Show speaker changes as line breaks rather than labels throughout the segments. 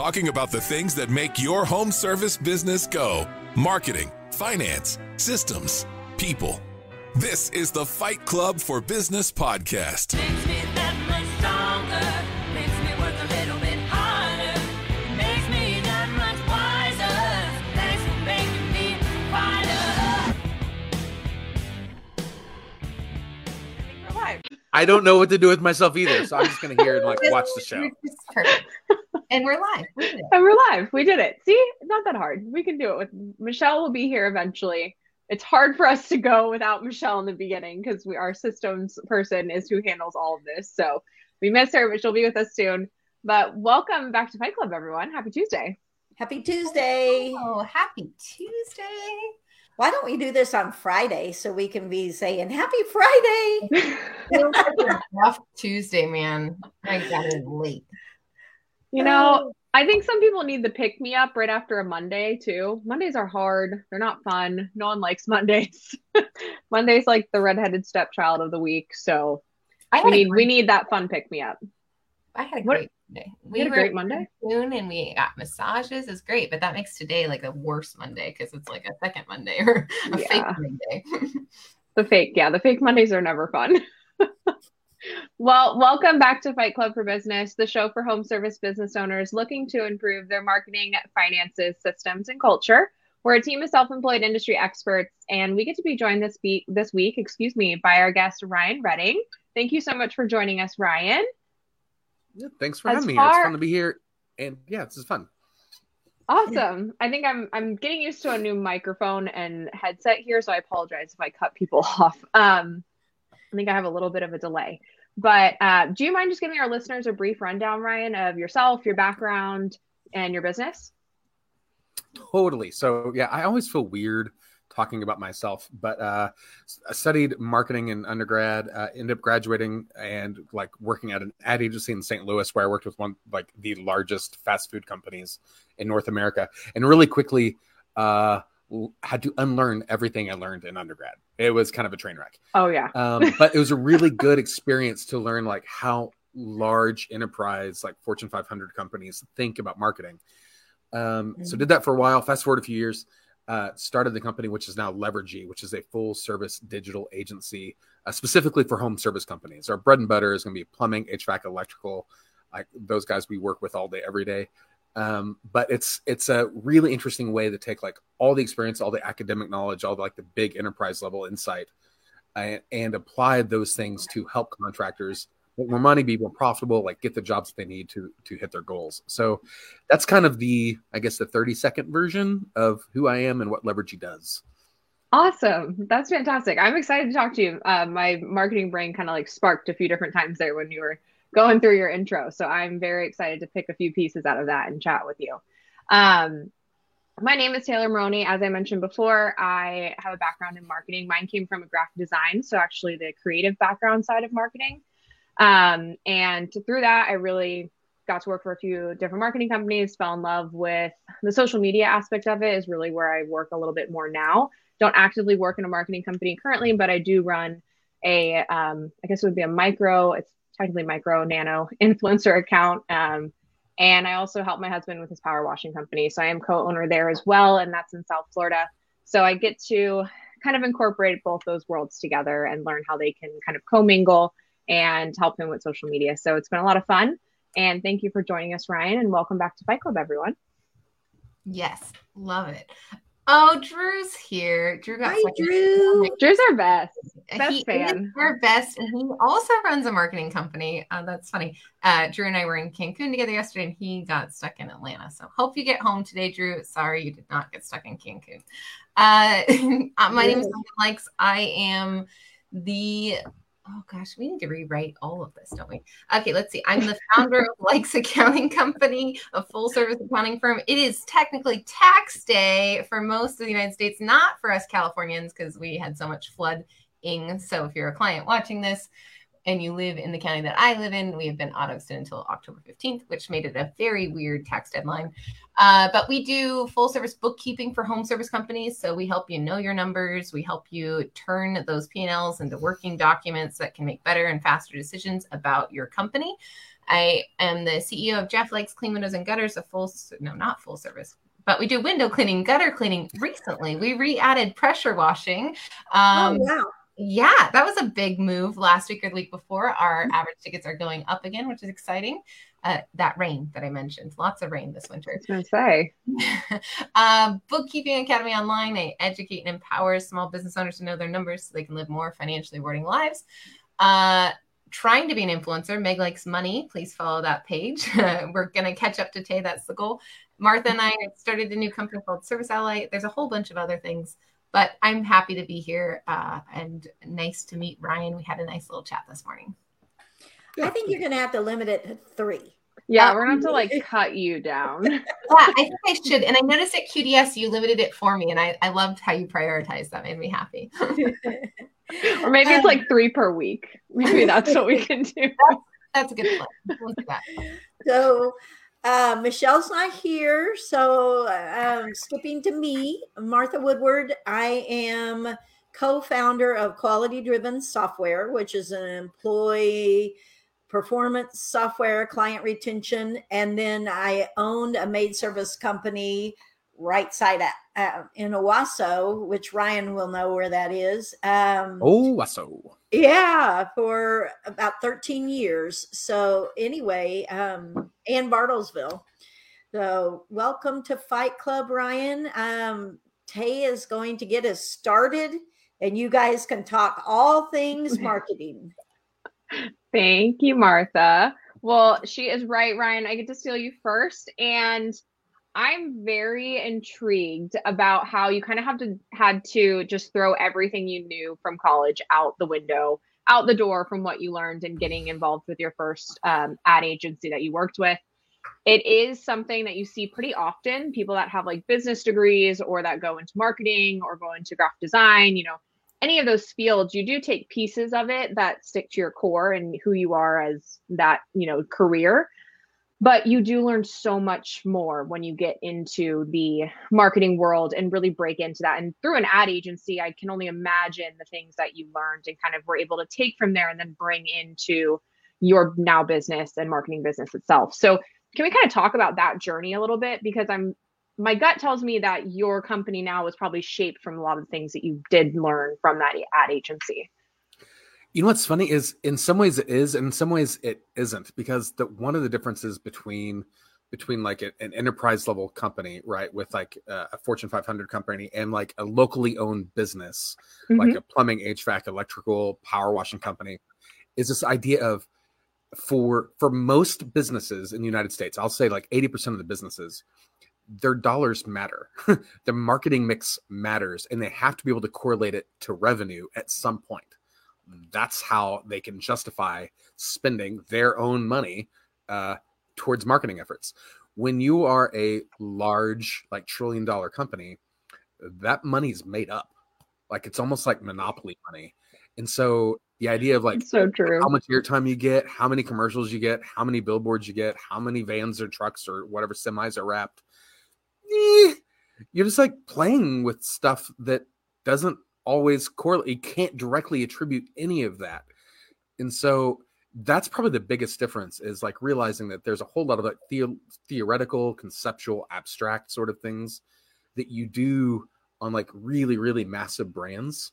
talking about the things that make your home service business go marketing, finance, systems, people. This is the Fight Club for Business podcast.
Makes me that much stronger. Makes me work a little bit harder. Makes me that much wiser. Thanks for making me fighter.
We're live.
I don't know what to do with myself either, so I'm just gonna hear and like watch the show.
It's perfect. and we're live. We did it.
And we're live. We did it. See, not that hard. We can do it with Michelle will be here eventually. It's hard for us to go without Michelle in the beginning because we our systems person is who handles all of this. So we miss her, but she'll be with us soon. But welcome back to Fight Club, everyone. Happy Tuesday.
Happy Tuesday.
Oh, happy Tuesday.
Why don't we do this on Friday so we can be saying Happy Friday?
Feels like a rough Tuesday, man. I got it late.
You know, I think some people need the pick me up right after a Monday too. Mondays are hard. They're not fun. No one likes Mondays. Monday's like the redheaded stepchild of the week. So
I
we need we need that fun pick me up.
I had a
what-
great Monday.
You had a
were
great Monday?
June and we got massages. It's great, but that makes today like a worse Monday because it's like a second Monday or a fake Monday.
The fake, yeah, the fake Mondays are never fun. Well, welcome back to Fight Club for Business, the show for home service business owners looking to improve their marketing, finances, systems, and culture. We're a team of self-employed industry experts, and we get to be joined this week, this week, excuse me, by our guest Ryan Redding. Thank you so much for joining us, Ryan.
Yeah, thanks for
As
having me here. It's fun to be here, and yeah, this is fun.
Awesome. I think I'm I'm getting used to a new microphone and headset here, so I apologize if I cut people off. Um, I think I have a little bit of a delay. But uh, do you mind just giving our listeners a brief rundown, Ryan, of yourself, your background, and your business?
Totally. So yeah, I always feel weird talking about myself, but uh, I studied marketing in undergrad. Uh, ended up graduating and like working at an ad agency in St. Louis, where I worked with one like the largest fast food companies in North America, and really quickly uh, had to unlearn everything I learned in undergrad. It was kind of a train wreck.
Oh yeah.
um, but it was a really good experience to learn like how large enterprise like fortune 500 companies think about marketing um, so did that for a while fast forward a few years uh, started the company which is now leveragey which is a full service digital agency uh, specifically for home service companies our bread and butter is going to be plumbing hvac electrical like those guys we work with all day every day um, but it's it's a really interesting way to take like all the experience all the academic knowledge all the, like the big enterprise level insight and, and apply those things to help contractors make more money, be more profitable, like get the jobs they need to to hit their goals. So that's kind of the, I guess, the 30 second version of who I am and what Leveragey does.
Awesome. That's fantastic. I'm excited to talk to you. Uh, my marketing brain kind of like sparked a few different times there when you were going through your intro. So I'm very excited to pick a few pieces out of that and chat with you. Um, my name is Taylor Maroney. As I mentioned before, I have a background in marketing. Mine came from a graphic design, so actually the creative background side of marketing. Um, and through that, I really got to work for a few different marketing companies, fell in love with the social media aspect of it, is really where I work a little bit more now don't actively work in a marketing company currently, but I do run a, um, I guess it would be a micro, it's technically micro nano influencer account. Um, and I also help my husband with his power washing company. So I am co owner there as well, and that's in South Florida. So I get to kind of incorporate both those worlds together and learn how they can kind of commingle and help him with social media. So it's been a lot of fun. And thank you for joining us, Ryan, and welcome back to Fight Club, everyone.
Yes, love it. Oh, Drew's here. Drew got
Hi,
such
Drew.
Drew's our best. Best
he
fan.
our best, and he also runs a marketing company. Uh, that's funny. Uh, Drew and I were in Cancun together yesterday, and he got stuck in Atlanta. So hope you get home today, Drew. Sorry you did not get stuck in Cancun. Uh, uh, my name is Megan Likes. I am the oh gosh, we need to rewrite all of this, don't we? Okay, let's see. I'm the founder of Likes Accounting Company, a full service accounting firm. It is technically tax day for most of the United States, not for us Californians because we had so much flooding. So if you're a client watching this, and you live in the county that I live in, we have been auto extended until October 15th, which made it a very weird tax deadline. Uh, but we do full service bookkeeping for home service companies. So we help you know your numbers. We help you turn those P&Ls into working documents that can make better and faster decisions about your company. I am the CEO of Jeff Likes Clean Windows and Gutters, a full, no, not full service, but we do window cleaning, gutter cleaning. Recently, we re added pressure washing. Um,
oh wow.
Yeah, that was a big move last week or the week before. Our average tickets are going up again, which is exciting. Uh, that rain that I mentioned, lots of rain this winter.
I say.
um, Bookkeeping Academy Online, they educate and empower small business owners to know their numbers so they can live more financially rewarding lives. Uh, trying to be an influencer, Meg likes money. Please follow that page. We're going to catch up to Tay. That's the goal. Martha and I started a new company called Service Ally. There's a whole bunch of other things, but I'm happy to be here uh, and nice to meet Ryan. We had a nice little chat this morning.
I think you're gonna have to limit it to three.
Yeah,
Uh,
we're gonna have to like cut you down.
Yeah, I think I should. And I noticed at QDS you limited it for me, and I, I loved how you prioritized. That made me happy.
or maybe it's like three per week. Maybe that's what we can do.
That's a good plan. We'll do that.
So uh, Michelle's not here, so um, skipping to me, Martha Woodward. I am co-founder of Quality Driven Software, which is an employee performance software, client retention, and then I owned a maid service company right side at, uh, in Owasso, which Ryan will know where that is. Um,
Oh, so
yeah, for about 13 years. So anyway, um, and Bartlesville. So welcome to Fight Club, Ryan. Um, Tay is going to get us started, and you guys can talk all things marketing.
Thank you, Martha. Well, she is right, Ryan. I get to steal you first. And I'm very intrigued about how you kind of have to had to just throw everything you knew from college out the window, out the door from what you learned and getting involved with your first um, ad agency that you worked with. It is something that you see pretty often. People that have like business degrees or that go into marketing or go into graphic design, you know, any of those fields, you do take pieces of it that stick to your core and who you are as that, you know, career. But you do learn so much more when you get into the marketing world and really break into that. And through an ad agency, I can only imagine the things that you learned and kind of were able to take from there and then bring into your now business and marketing business itself. So, can we kind of talk about that journey a little bit? Because I'm my gut tells me that your company now was probably shaped from a lot of things that you did learn from that ad agency.
You know what's funny is in some ways it is, and in some ways it isn't, because the one of the differences between between like a- an enterprise level company, right, with like uh, a Fortune 500 company and like a locally owned business, like a plumbing, HVAC, electrical, power washing company, is this idea of for for most businesses in the United States, I'll say like 80% of the businesses, their dollars matter. the marketing mix matters, and they have to be able to correlate it to revenue at some point. That's how they can justify spending their own money uh, towards marketing efforts. When you are a large, like trillion dollar company, that money's made up. Like it's almost like monopoly money. And so the idea of like
so true.
how much airtime you get, how many commercials you get, how many billboards you get, how many vans or trucks or whatever semis are wrapped. eh, you're just like playing with stuff that doesn't always correlate. You can't directly attribute any of that. And so that's probably the biggest difference is like realizing that there's a whole lot of like theo- theoretical, conceptual, abstract sort of things that you do on like really, really massive brands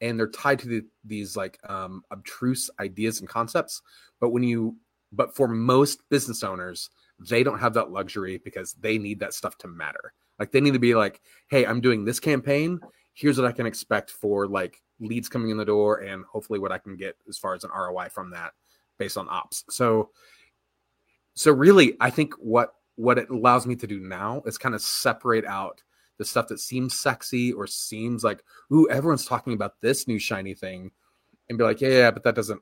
and they're tied to the, these like um, obtruse ideas and concepts. But when you, but for most business owners, they don't have that luxury because they need that stuff to matter. Like they need to be like, hey, I'm doing this campaign. Here's what I can expect for like leads coming in the door and hopefully what I can get as far as an ROI from that based on ops. So, so really, I think what what it allows me to do now is kind of separate out the stuff that seems sexy or seems like, ooh, everyone's talking about this new shiny thing, and be like, yeah, yeah, but that doesn't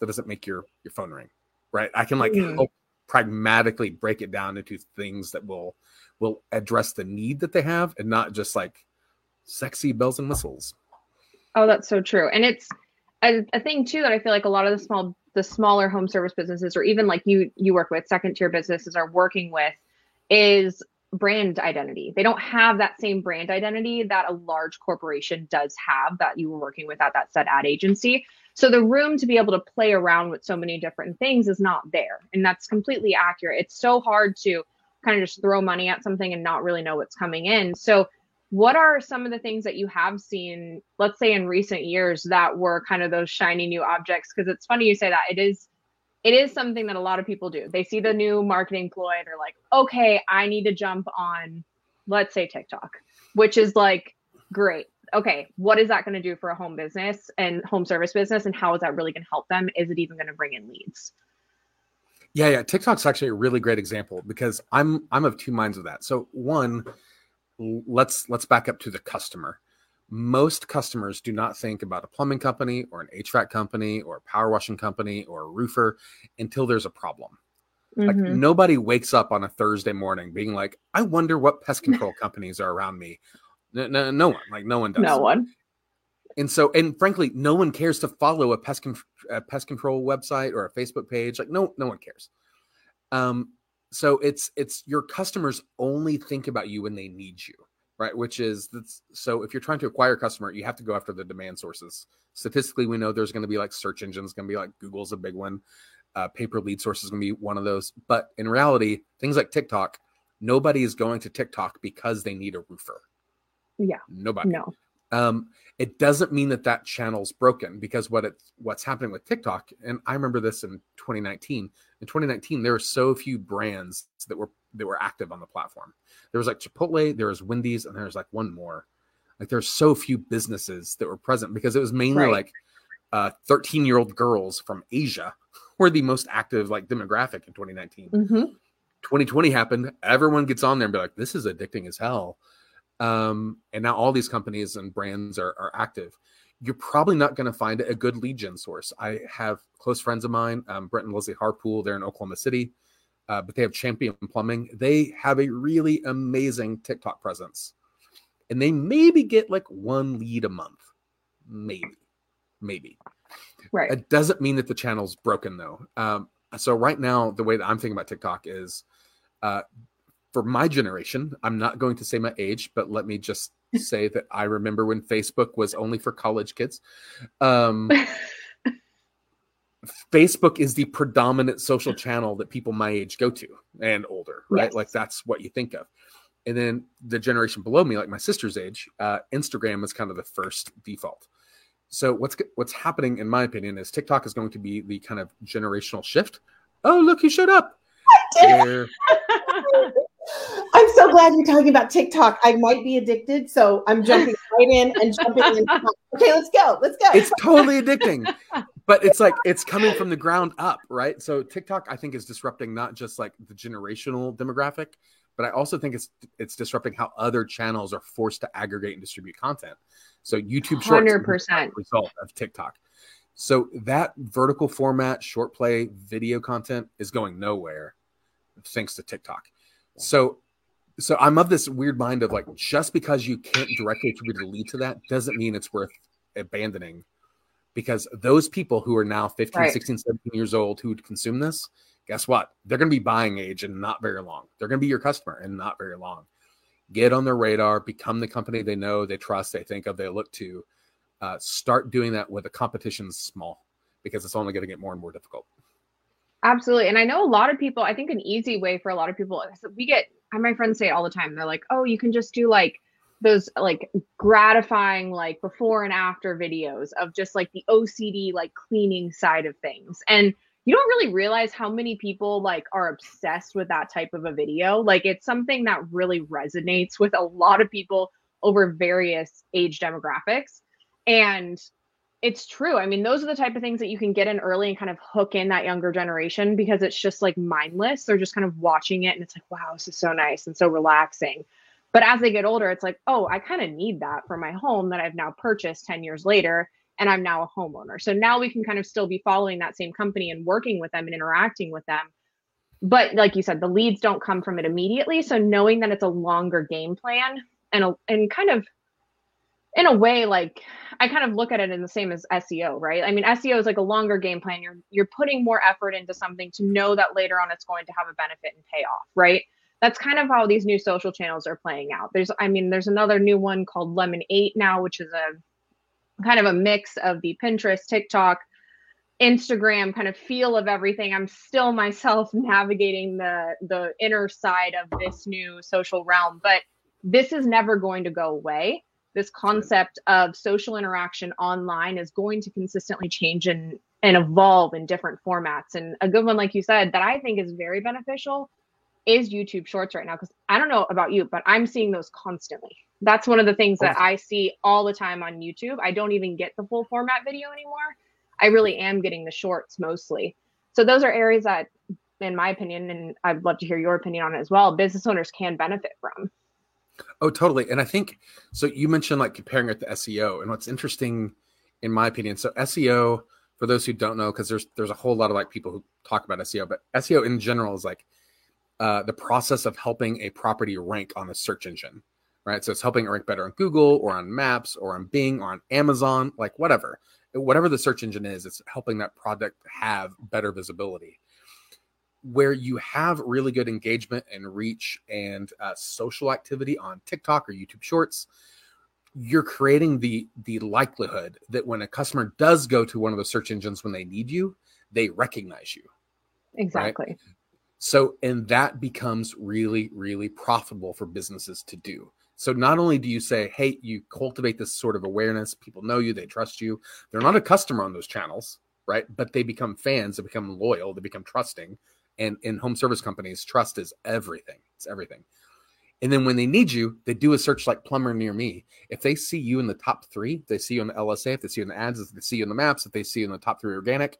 that doesn't make your your phone ring, right? I can like
Mhm.
help pragmatically break it down into things that will will address the need that they have, and not just like sexy bells and whistles.
Oh, that's so true. And it's a, a thing too that I feel like a lot of the small the smaller home service businesses or even like you you work with second tier businesses are working with is brand identity. They don't have that same brand identity that a large corporation does have that you were working with at that said ad agency. So the room to be able to play around with so many different things is not there. And that's completely accurate. It's so hard to kind of just throw money at something and not really know what's coming in. So what are some of the things that you have seen, let's say in recent years, that were kind of those shiny new objects? Because it's funny you say that. It is it is something that a lot of people do. They see the new marketing ploy, and they're like, okay, I need to jump on, let's say TikTok, which is like, great. Okay, what is that going to do for a home business and home service business? And how is that really going to help them? Is it even going to bring in leads?
Yeah, yeah. TikTok's actually a really great example because I'm I'm of two minds of that. So one, let's let's back up to the customer most customers do not think about a plumbing company or an HVAC company or a power washing company or a roofer until there's a problem. Mm-hmm. Like nobody wakes up on a Thursday morning being like, I wonder what pest control companies are around me. No, no, no, one, like no one does.
No one.
And so, and frankly, no one cares to follow a pest, con- a pest control website or a Facebook page. Like no, no one cares. Um, so it's it's your customers only think about you when they need you right? Which is that's so if you're trying to acquire a customer, you have to go after the demand sources. Statistically, we know there's going to be like search engines, going to be like Google's a big one. Uh, paper lead source is going to be one of those. But in reality, things like TikTok, nobody is going to TikTok because they need a roofer.
Yeah,
nobody.
No.
Um, it doesn't mean that that channel's broken because what it what's happening with TikTok, and I remember this in 2019. In 2019, there were so few brands that were that were active on the platform there was like Chipotle, there was Wendy's, and there was like one more. Like there's so few businesses that were present because it was mainly right. like uh 13 year old girls from Asia were the most active like demographic in 2019. Mm-hmm. 2020 happened. Everyone gets on there and be like, this is addicting as hell. Um, and now all these companies and brands are, are active. You're probably not going to find a good lead gen source. I have close friends of mine, um, Brent and Leslie Harpool, they're in Oklahoma City uh, but they have Champion Plumbing. They have a really amazing TikTok presence, and they maybe get like one lead a month, maybe, maybe.
Right.
It doesn't mean that the channel's broken though. Um, so right now, the way that I'm thinking about TikTok is, uh, for my generation, I'm not going to say my age, but let me just say that I remember when Facebook was only for college kids. Um, Facebook is the predominant social channel that people my age go to and older, right? Yes. Like that's what you think of. And then the generation below me, like my sister's age, uh, Instagram is kind of the first default. So what's what's happening, in my opinion, is TikTok is going to be the kind of generational shift. Oh, look, you showed up.
I'm so glad you're talking about TikTok. I might be addicted, so I'm jumping right in and jumping in. Okay, let's go. Let's go.
It's totally addicting but it's like it's coming from the ground up, right? So TikTok, I think, is disrupting not just like the generational demographic, but I also think it's it's disrupting how other channels are forced to aggregate and distribute content. So YouTube Shorts, hundred percent result of TikTok. So that vertical format, short play, video content is going nowhere, thanks to TikTok. So, so I'm of this weird mind of like, just because you can't directly attribute a lead to that doesn't mean it's worth abandoning. Because those people who are now 15 right. 16 17 years old who would consume this guess what? They're going to be buying age and not very long. They're going to be your customer and not very long. Get on their radar become the company they know they trust they think of they look to uh, start doing that with the competition small because it's only going to get more and more difficult
absolutely and i know a lot of people i think an easy way for a lot of people we get my friends say it all the time they're like oh you can just do like those like gratifying like before and after videos of just like the OCD like cleaning side of things. And you don't really realize how many people like are obsessed with that type of a video. Like it's something that really resonates with a lot of people over various age demographics. And it's true. I mean, those are the type of things that you can get in early and kind of hook in that younger generation because it's just like mindless. They're just kind of watching it and it's like, wow, this is so nice and so relaxing. But as they get older, it's like, oh, I kind of need that for my home that I've now purchased 10 years later. And I'm now a homeowner. So now we can kind of still be following that same company and working with them and interacting with them. But like you said, the leads don't come from it immediately. So knowing that it's a longer game plan and a, and kind of in a way like I kind of look at it in the same as SEO, right? I mean, SEO is like a longer game plan. You're you're putting more effort into something to know that later on it's going to have a benefit and payoff, right? that's kind of how these new social channels are playing out. There's, I mean, there's another new one called Lemon8 now, which is a kind of a mix of the Pinterest, TikTok, Instagram kind of feel of everything. I'm still myself navigating the the inner side of this new social realm, but this is never going to go away. This concept of social interaction online is going to consistently change and and evolve in different formats. And a good one, like you said, that I think is very beneficial is YouTube Shorts right now. Because I don't know about you, but I'm seeing those constantly. That's one of the things that I see all the time on YouTube. I don't even get the full format video anymore. I really am getting the shorts mostly. So those are areas that, in my opinion, and I'd love to hear your opinion on it as well, business owners can benefit from.
Oh, totally. And I think so. You mentioned like comparing it to SEO, and what's interesting, in my opinion, so SEO for those who don't know, because there's there's a whole lot of like people who talk about SEO, but SEO in general is like uh, the process of helping a property rank on a search engine, right? So it's helping it rank better on Google or on Maps or on Bing or on Amazon, like whatever, whatever the search engine is, it's helping that product have better visibility. Where you have really good engagement and reach and uh, social activity on TikTok or YouTube Shorts, you're creating the the likelihood that when a customer does go to one of the search engines when they need you, they recognize you.
Exactly.
Right? So, and that becomes really, really profitable for businesses to do. So, not only do you say, hey, you cultivate this sort of awareness, people know you, they trust you, they're not a customer on those channels, right? But they become fans, they become loyal, they become trusting. And in home service companies, trust is everything. It's everything. And then when they need you, they do a search like plumber near me. If they see you in the top three, if they see you in the LSA, if they see you in the ads, if they see you in the maps, if they see you in the top three organic,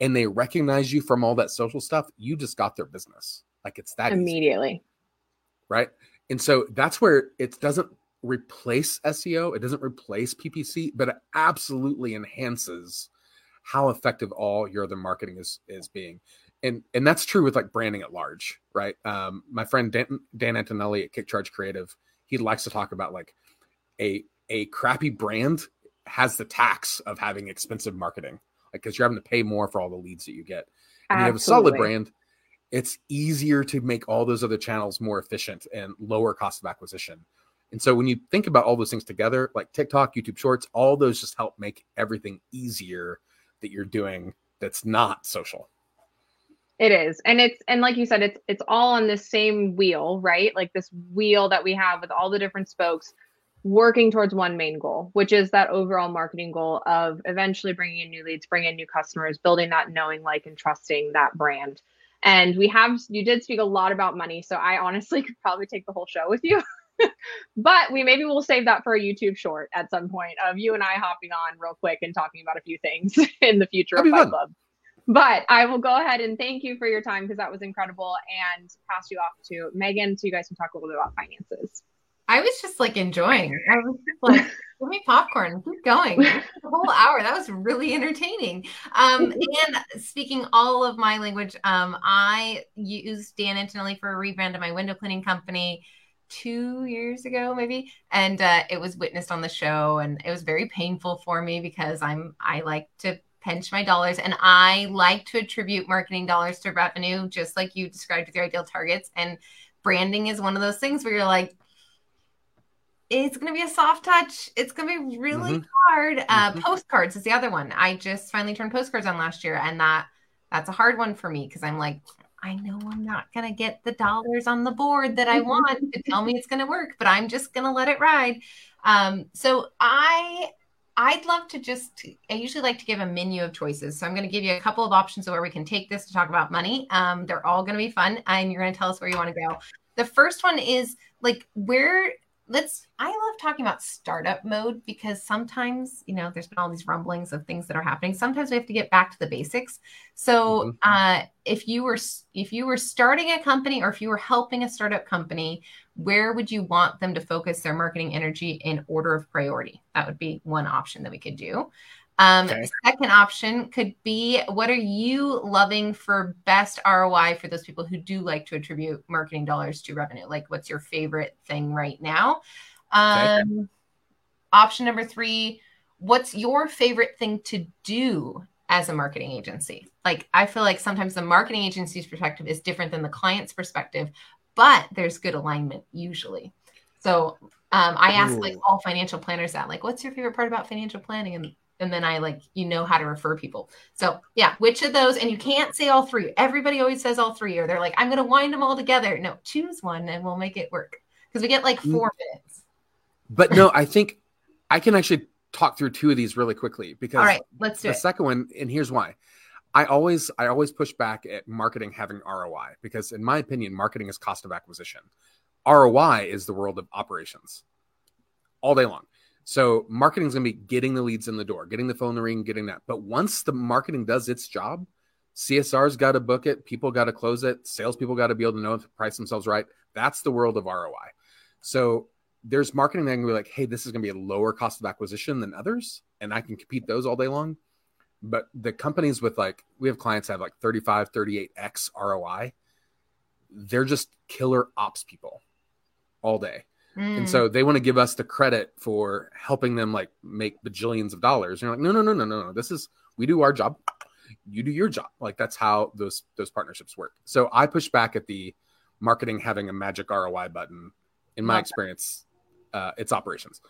and they recognize you from all that social stuff, you just got their business. Like it's that easy,
Immediately.
right? And so that's where it doesn't replace SEO, it doesn't replace PPC, but it absolutely enhances how effective all your other marketing is is being. And and that's true with like branding at large, right? Um, my friend Dan, Dan Antonelli at Kick Charge Creative, he likes to talk about like a a crappy brand has the tax of having expensive marketing, like because you're having to pay more for all the leads that you get. And you have a solid brand, it's easier to make all those other channels more efficient and lower cost of acquisition. And so when you think about all those things together, like TikTok, YouTube Shorts, all those just help make everything easier that you're doing that's not social.
It is. And it's and like you said, it's it's all on this same wheel, right? Like this wheel that we have with all the different spokes working towards one main goal, which is that overall marketing goal of eventually bringing in new leads, bringing in new customers, building that knowing, like, and trusting that brand. And we have, you did speak a lot about money. So I honestly could probably take the whole show with you. but we maybe we'll save that for a YouTube short at some point of you and I hopping on real quick and talking about a few things in the future
That'd
of Fight. Club. But I will go ahead and thank you for your time because that was incredible and pass you off to Megan so you guys can talk a little bit about finances.
I was just like enjoying. I was just like, give me popcorn, keep going. The whole hour. That was really entertaining. Um, and speaking all of my language, um, I used Dan Antonelli for a rebrand of my window cleaning company two years ago, maybe. And uh, it was witnessed on the show, and it was very painful for me because I'm I like to pinch my dollars and I like to attribute marketing dollars to revenue, just like you described with your ideal targets. And branding is one of those things where you're like, it's going to be a soft touch. It's going to be really
Mhm.
hard. Uh,
Mhm.
Postcards is the other one. I just finally turned postcards on last year, and that that's a hard one for me because I'm like, I know I'm not going to get the dollars on the board that I want to tell me it's going to work, but I'm just going to let it ride. Um, so I I'd love to just I usually like to give a menu of choices. So I'm going to give you a couple of options of where we can take this to talk about money. Um, they're all going to be fun, and you're going to tell us where you want to go. The first one is like where let's I love talking about startup mode because sometimes, you know, there's been all these rumblings of things that are happening. Sometimes we have to get back to the basics. So,
Mhm.
uh if you were if you were starting a company or if you were helping a startup company, where would you want them to focus their marketing energy in order of priority? That would be one option that we could do. Um,
Okay.
Second option could be what are you loving for best ROI for those people who do like to attribute marketing dollars to revenue? Like, what's your favorite thing right now?
Okay.
Um, option number three, what's your favorite thing to do as a marketing agency? Like, I feel like sometimes the marketing agency's perspective is different than the client's perspective, but there's good alignment usually. So um, I ask like all financial planners that, like, what's your favorite part about financial planning? And and then I like you know how to refer people. So yeah, which of those? And you can't say all three. Everybody always says all three, or they're like, I'm gonna wind them all together. No, choose one and we'll make it work because we get like
Mm.
four minutes.
But no, I think I can actually talk through two of these really quickly because
All right, let's do
the
it.
second one, and here's why. I always I always push back at marketing having ROI because in my opinion, marketing is cost of acquisition. ROI is the world of operations all day long. So marketing is going to be getting the leads in the door, getting the phone in the ring, getting that. But once the marketing does its job, CSR's got to book it, people got to close it, salespeople got to be able to know if price themselves right. That's the world of ROI. So there's marketing that can be like, hey, this is going to be a lower cost of acquisition than others, and I can compete those all day long. But the companies with like, we have clients that have like 35, 38x ROI. They're just killer ops people all day.
Mm.
And so they want to give us the credit for helping them like make bajillions of dollars. And you're like, no, no, no, no, no, no. This is we do our job, you do your job. Like that's how those those partnerships work. So I push back at the marketing having a magic ROI button. In my
Love
experience, uh, it's operations.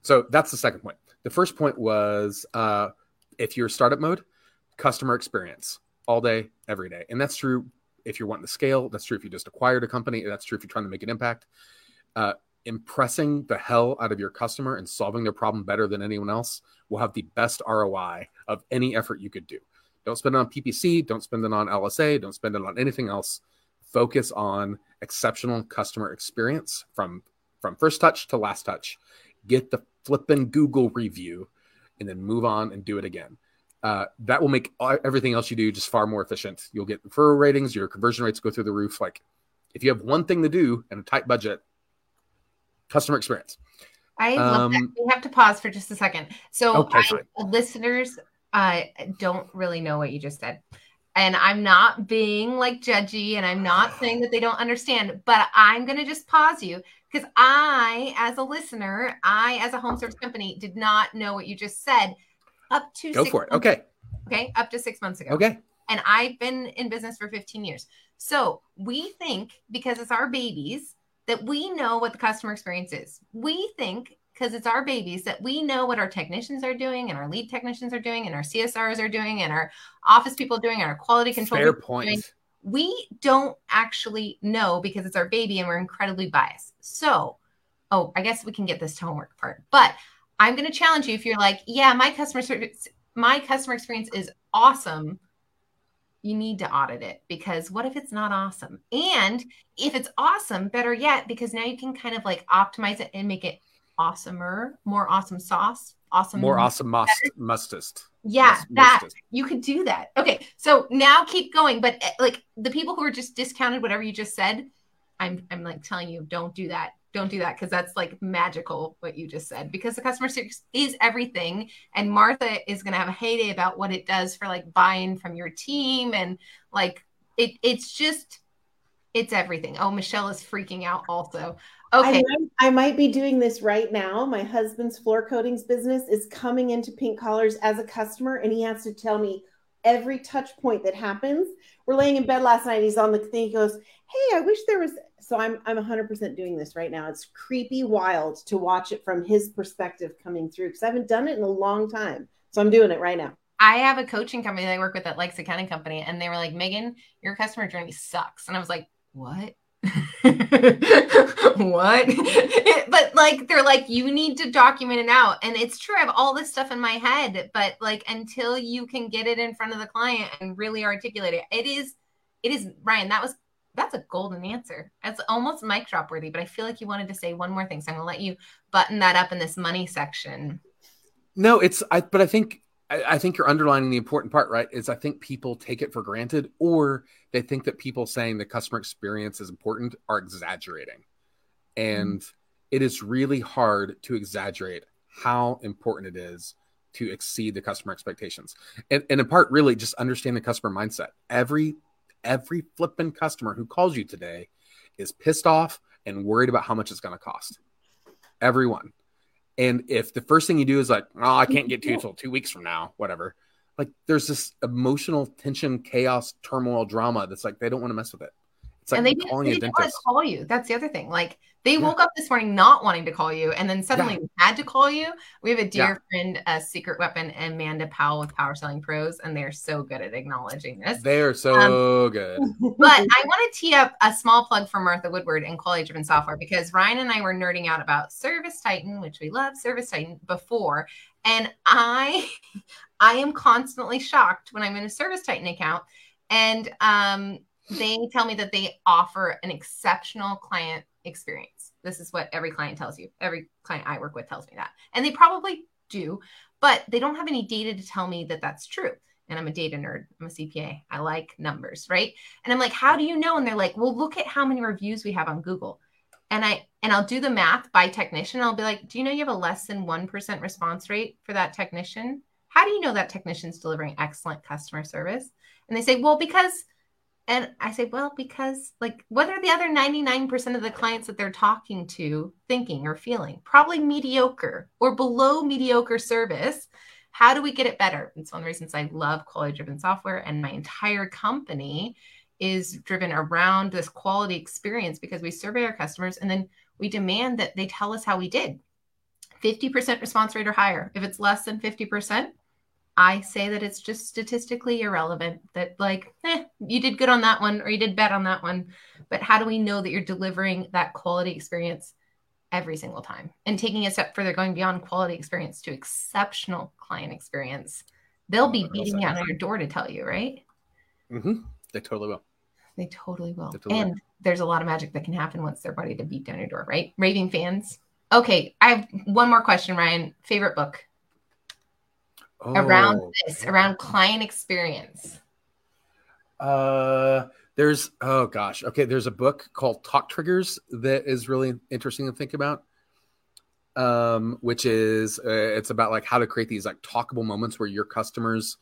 So that's the second point. The first point was uh, if you're startup mode, customer experience all day, every day, and that's true if you're wanting to scale. That's true if you just acquired a company. That's true if you're trying to make an impact. Uh, impressing the hell out of your customer and solving their problem better than anyone else will have the best ROI of any effort you could do. Don't spend it on PPC, don't spend it on LSA, don't spend it on anything else. Focus on exceptional customer experience from from first touch to last touch. Get the flippin' Google review and then move on and do it again. Uh, that will make everything else you do just far more efficient. You'll get referral ratings, your conversion rates go through the roof. Like if you have one thing to do and a tight budget, customer experience.
I love that.
Um,
We have to pause for just a second. So,
Okay,
I- listeners uh, don't really know what you just said. And I'm not being like judgy and I'm not saying that they don't understand, but I'm going to just pause you because I, as a listener, I, as a home service company, did not know what you just said up to
Go
six
for it.
months-
Okay.
Okay. Up to six months ago
Okay.
and I've been in business for 15 years. So we think because it's our babies that we know what the customer experience is. We think because it's our babies that we know what our technicians are doing and our lead technicians are doing and our CSRs are doing and our office people are doing and our quality control
Fair point.
We don't actually know because it's our baby and we're incredibly biased. So, oh, I guess we can get this to homework part. But I'm going to challenge you if you're like, yeah, my customer service, my customer experience is awesome you need to audit it because what if it's not awesome? And if it's awesome, better yet, because now you can kind of like optimize it and make it awesomer, more awesome sauce, awesome,
More awesome must mustest.
Yeah,
Must-
that
mustest.
you could do that. Okay, so now keep going, but eh, like the people who are just discounted whatever you just said, I'm I'm like telling you, don't do that. Don't do that because that's like magical what you just said because the customer service is everything and Martha is going to have a heyday about what it does for like buy-in from your team and like it it's just it's everything. Oh, Michelle is freaking out also. Okay.
I, might, I might be doing this right now. My husband's floor coatings business is coming into Pink Collars as a customer, and he has to tell me every touch point that happens. We're laying in bed last night. He's on the thing. He goes, "Hey, I wish there was." So I'm I'm 100% doing this right now. It's creepy wild to watch it from his perspective coming through because I haven't done it in a long time. So I'm doing it right now.
I have a coaching company that I work with that likes accounting company, and they were like, Megan, your customer journey sucks. And I was like, what? what? but like, they're like, you need to document it out. And it's true. I have all this stuff in my head, but like, until you can get it in front of the client and really articulate it, it is, it is, Ryan, that was, that's a golden answer. It's almost mic drop worthy, but I feel like you wanted to say one more thing. So I'm going to let you button that up in this money section.
No, it's I but I think I, I think you're underlining the important part, right? Is I think people take it for granted or they think that people saying the customer experience is important are exaggerating. And mm-hmm. it is really hard to exaggerate how important it is to exceed the customer expectations. And, and in part, really just understand the customer mindset. Every every flippin' customer who calls you today is pissed off and worried about how much it's going to cost. Everyone. And if the first thing you do is like, oh, I can't get to you until two weeks from now, whatever, like there's this emotional tension, chaos, turmoil, drama that's like they don't want to mess with it. It's like
and they didn't, they didn't want to call you. That's the other thing. Like they
Yeah.
woke up this morning not wanting to call you, and then suddenly we had to call you. We have a dear friend, a secret weapon, Amanda Powell with Power Selling Pros, and they're so good at acknowledging this.
They are so good.
But I want to tee up a small plug for Martha Woodward and Quality Driven Software because Ryan and I were nerding out about ServiceTitan, which we love ServiceTitan before, and I, I am constantly shocked when I'm in a ServiceTitan account, and um, they tell me that they offer an exceptional client experience. This is what every client tells you. Every client I work with tells me that, and they probably do, but they don't have any data to tell me that that's true and I'm a data nerd. I'm a CPA. I like numbers, right? And I'm like, how do you know? And they're like, well, look at how many reviews we have on Google. And I and I'll do the math by technician. I'll be like, do you know you have a less than 1% response rate for that technician? How do you know that technician's delivering excellent customer service? And they say, well, because and I say, well, because like what are the other 99% of the clients that they're talking to thinking or feeling? Probably mediocre or below mediocre service. How do we get it better? It's one of the reasons I love quality driven software and my entire company is driven around this quality experience because we survey our customers and then we demand that they tell us how we did. 50% response rate or higher. If it's less than 50%, I say that it's just statistically irrelevant. That like, eh, you did good on that one or you did bad on that one. But how do we know that you're delivering that quality experience every single time and taking a step further, going beyond quality experience to exceptional client experience? They'll be beating you on your door to tell you, right?
Mm-hmm. They totally will.
They totally will.
They totally
and there's a lot of magic that can happen once they're ready to beat down your door, right? Raving fans. Okay, I have one more question, Ryan. Favorite book around
Oh,
this, around client experience.
Uh, there's oh gosh, okay. There's a book called Talk Triggers that is really interesting to think about. Um, which is uh, it's about like how to create these like talkable moments where your customers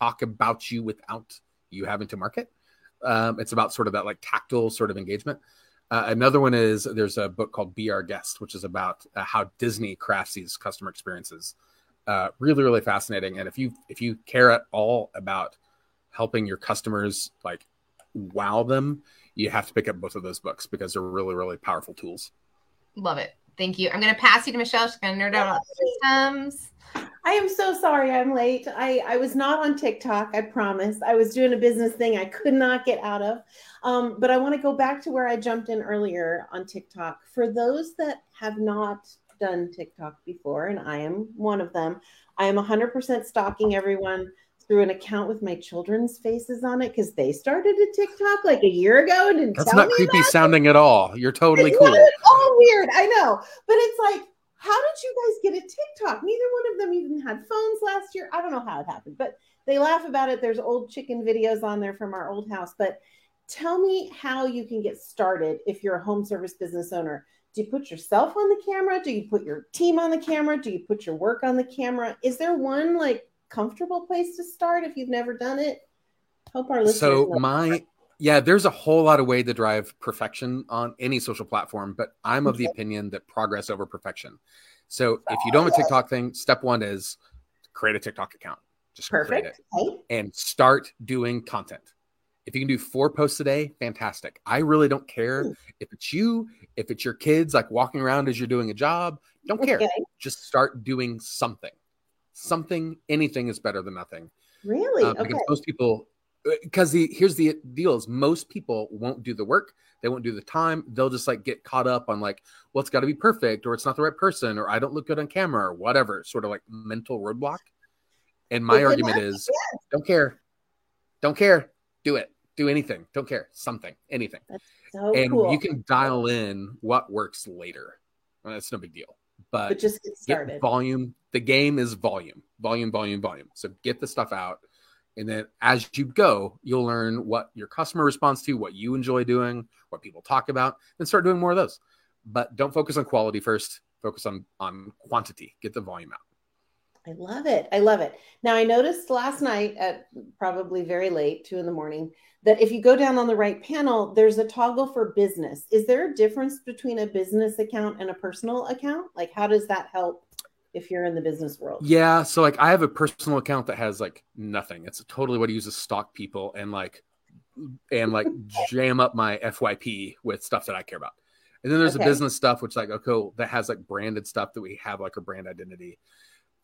talk about you without you having to market. Um, it's about sort of that like tactile sort of engagement. Uh, another one is there's a book called Be Our Guest, which is about uh, how Disney crafts these customer experiences. Uh, really, really fascinating. And if you if you care at all about helping your customers like wow them, you have to pick up both of those books because they're really, really powerful tools.
Love it. Thank you. I'm going to pass you to Michelle. She's going to nerd out about systems.
I am so sorry I'm late. I, I was not on TikTok, I promise. I was doing a business thing I could not get out of. Um, but I want to go back to where I jumped in earlier on TikTok. For those that have not done TikTok before, and I am one of them, I am 100% stalking everyone through an account with my children's faces on it because they started a TikTok like a year ago and didn't
That's
tell
not
me
creepy
it.
sounding at all. You're totally
It's
cool.
not at all weird. I know. But it's like, how did you guys get a TikTok? Neither one of them even had phones last year. I don't know how it happened, but they laugh about it. There's old chicken videos on there from our old house. But tell me how you can get started if you're a home service business owner. Do you put yourself on the camera? Do you put your team on the camera? Do you put your work on the camera? Is there one like comfortable place to start if you've never done it? Hope our listeners
So my yeah, there's a whole lot of way to drive perfection on any social platform, but I'm of the opinion that progress over perfection. So if you don't have a TikTok thing, step one is create a TikTok account. Just create
perfect.
it
Okay.
and start doing content. If you can do four posts a day, fantastic. I really don't care
Hmm.
if it's you, if it's your kids like walking around as you're doing a job. Don't care.
Okay.
Just start doing something. Something, anything is better than nothing.
Really?
Uh,
okay.
because most people because the here's the deal is most people won't do the work they won't do the time they'll just like get caught up on like well it's got to be perfect or it's not the right person or i don't look good on camera or whatever sort of like mental roadblock and my argument is don't care don't care do it do anything don't care something anything
So
and
cool.
you can dial in what works later well, that's no big deal but
but just get
get volume. The game is volume, volume, volume, volume. So get the stuff out. And then as you go, you'll learn what your customer responds to, what you enjoy doing, what people talk about, and start doing more of those. But don't focus on quality first. Focus on on quantity. Get the volume out.
I love it. I love it. Now, I noticed last night at probably very late, two in the morning, that if you go down on the right panel, there's a toggle for business. Is there a difference between a business account and a personal account? Like, how does that help if you're in the business world?
Yeah. So like I have a personal account that has like nothing. It's totally what I use to stalk people and like and like jam up my FYP with stuff that I care about. And then there's
Okay.
the business stuff, which like okay, that has like branded stuff that we have like a brand identity.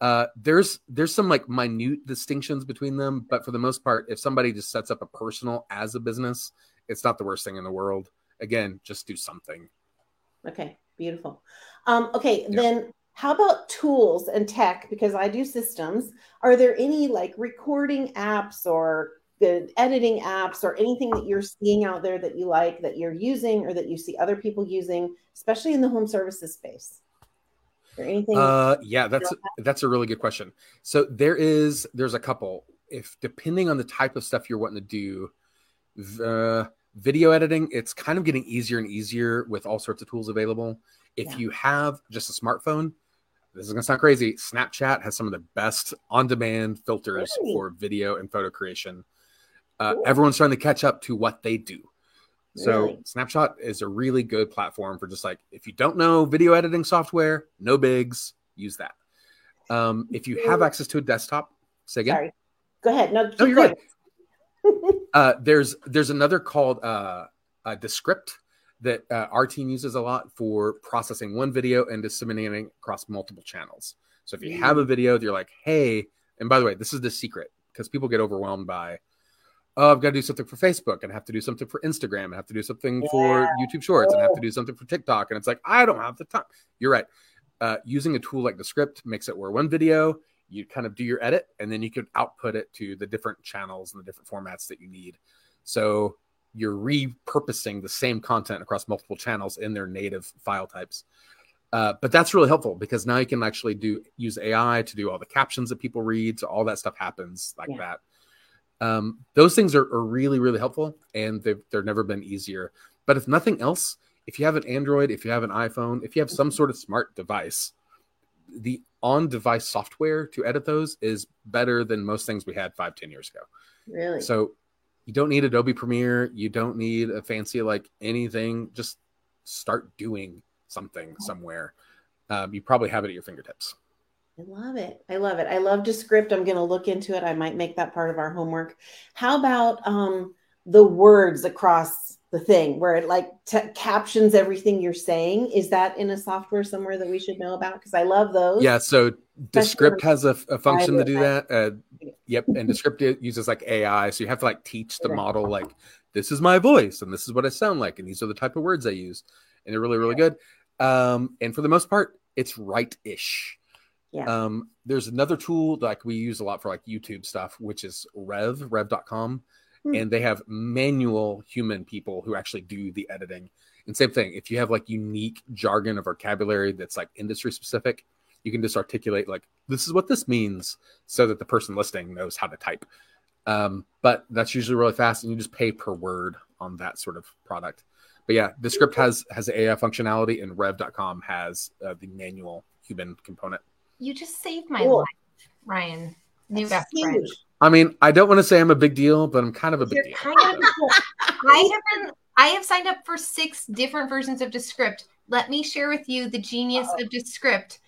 Uh, there's there's some like minute distinctions between them, but for the most part, if somebody just sets up a personal as a business, it's not the worst thing in the world. Again, just do something.
Okay, beautiful. Um, okay,
Yeah.
then how about tools and tech? Because I do systems. Are there any like recording apps or the editing apps or anything that you're seeing out there that you like that you're using or that you see other people using, especially in the home services space? Or anything?
Uh, yeah, that's that's a really good question. So there is there's a couple. If depending on the type of stuff you're wanting to do, the video editing, it's kind of getting easier and easier with all sorts of tools available. If
Yeah.
you have just a smartphone, this is gonna sound crazy. Snapchat has some of the best on-demand filters
Really?
for video and photo creation. Uh,
Cool.
everyone's trying to catch up to what they do. So
Really?
Snapchat is a really good platform for just like if you don't know video editing software, no bigs, use that. Um, if you have access to a desktop, say again.
Sorry. Go ahead. No,
No, you're
going.
good. Uh, there's there's another called uh, uh, Descript that uh, our team uses a lot for processing one video and disseminating across multiple channels. So if you have
Mm.
a video that you're like, hey, and by the way, this is the secret because people get overwhelmed by, oh, I've got to do something for Facebook and I have to do something for Instagram and I have to do something for YouTube Shorts and I have to do something for TikTok. And it's like, I don't have the time. You're right. Uh, using a tool like Descript makes it where one video, you kind of do your edit and then you could output it to the different channels and the different formats that you need. So you're repurposing the same content across multiple channels in their native file types. Uh, but that's really helpful because now you can actually do use AI to do all the captions that people read. So all that stuff happens like
Yeah.
that. Um, those things are, are really, really helpful and they've, they've never been easier. But if nothing else, if you have an Android, if you have an iPhone, if you have some sort of smart device, the on device software to edit those is better than most things we had five, ten years ago.
Really?
So you don't need Adobe Premiere. You don't need a fancy like anything. Just start doing something somewhere. Um, you probably have it at your fingertips.
I love it. I love it. I love Descript. I'm going to look into it. I might make that part of our homework. How about um, the words across the thing where it like t- captions everything you're saying? Is that in a software somewhere that we should know about? Because I love those.
Yeah. So Descript has a, a function to do
Private
that. Uh, yep. And Descript uses like AI. So you have to like teach the model like this is my voice and this is what I sound like and these are the type of words I use and they're really really good. Um, and for the most part, it's right-ish.
Yeah.
Um, there's another tool like we use a lot for like YouTube stuff, which is Rev, rev.com.
Hmm.
And they have manual human people who actually do the editing. And same thing, if you have like unique jargon or vocabulary that's like industry specific, you can just articulate like this is what this means so that the person listening knows how to type. Um, but that's usually really fast and you just pay per word on that sort of product. But yeah, Descript has has AI functionality and rev.com has uh, the manual human component.
You just saved my
Cool.
life, Ryan. New best friend.
I mean, I don't want to say I'm a big deal, but I'm kind of a big
You're
deal.
kind of I have been I have signed up for six different versions of Descript. Let me share with you the genius of Descript.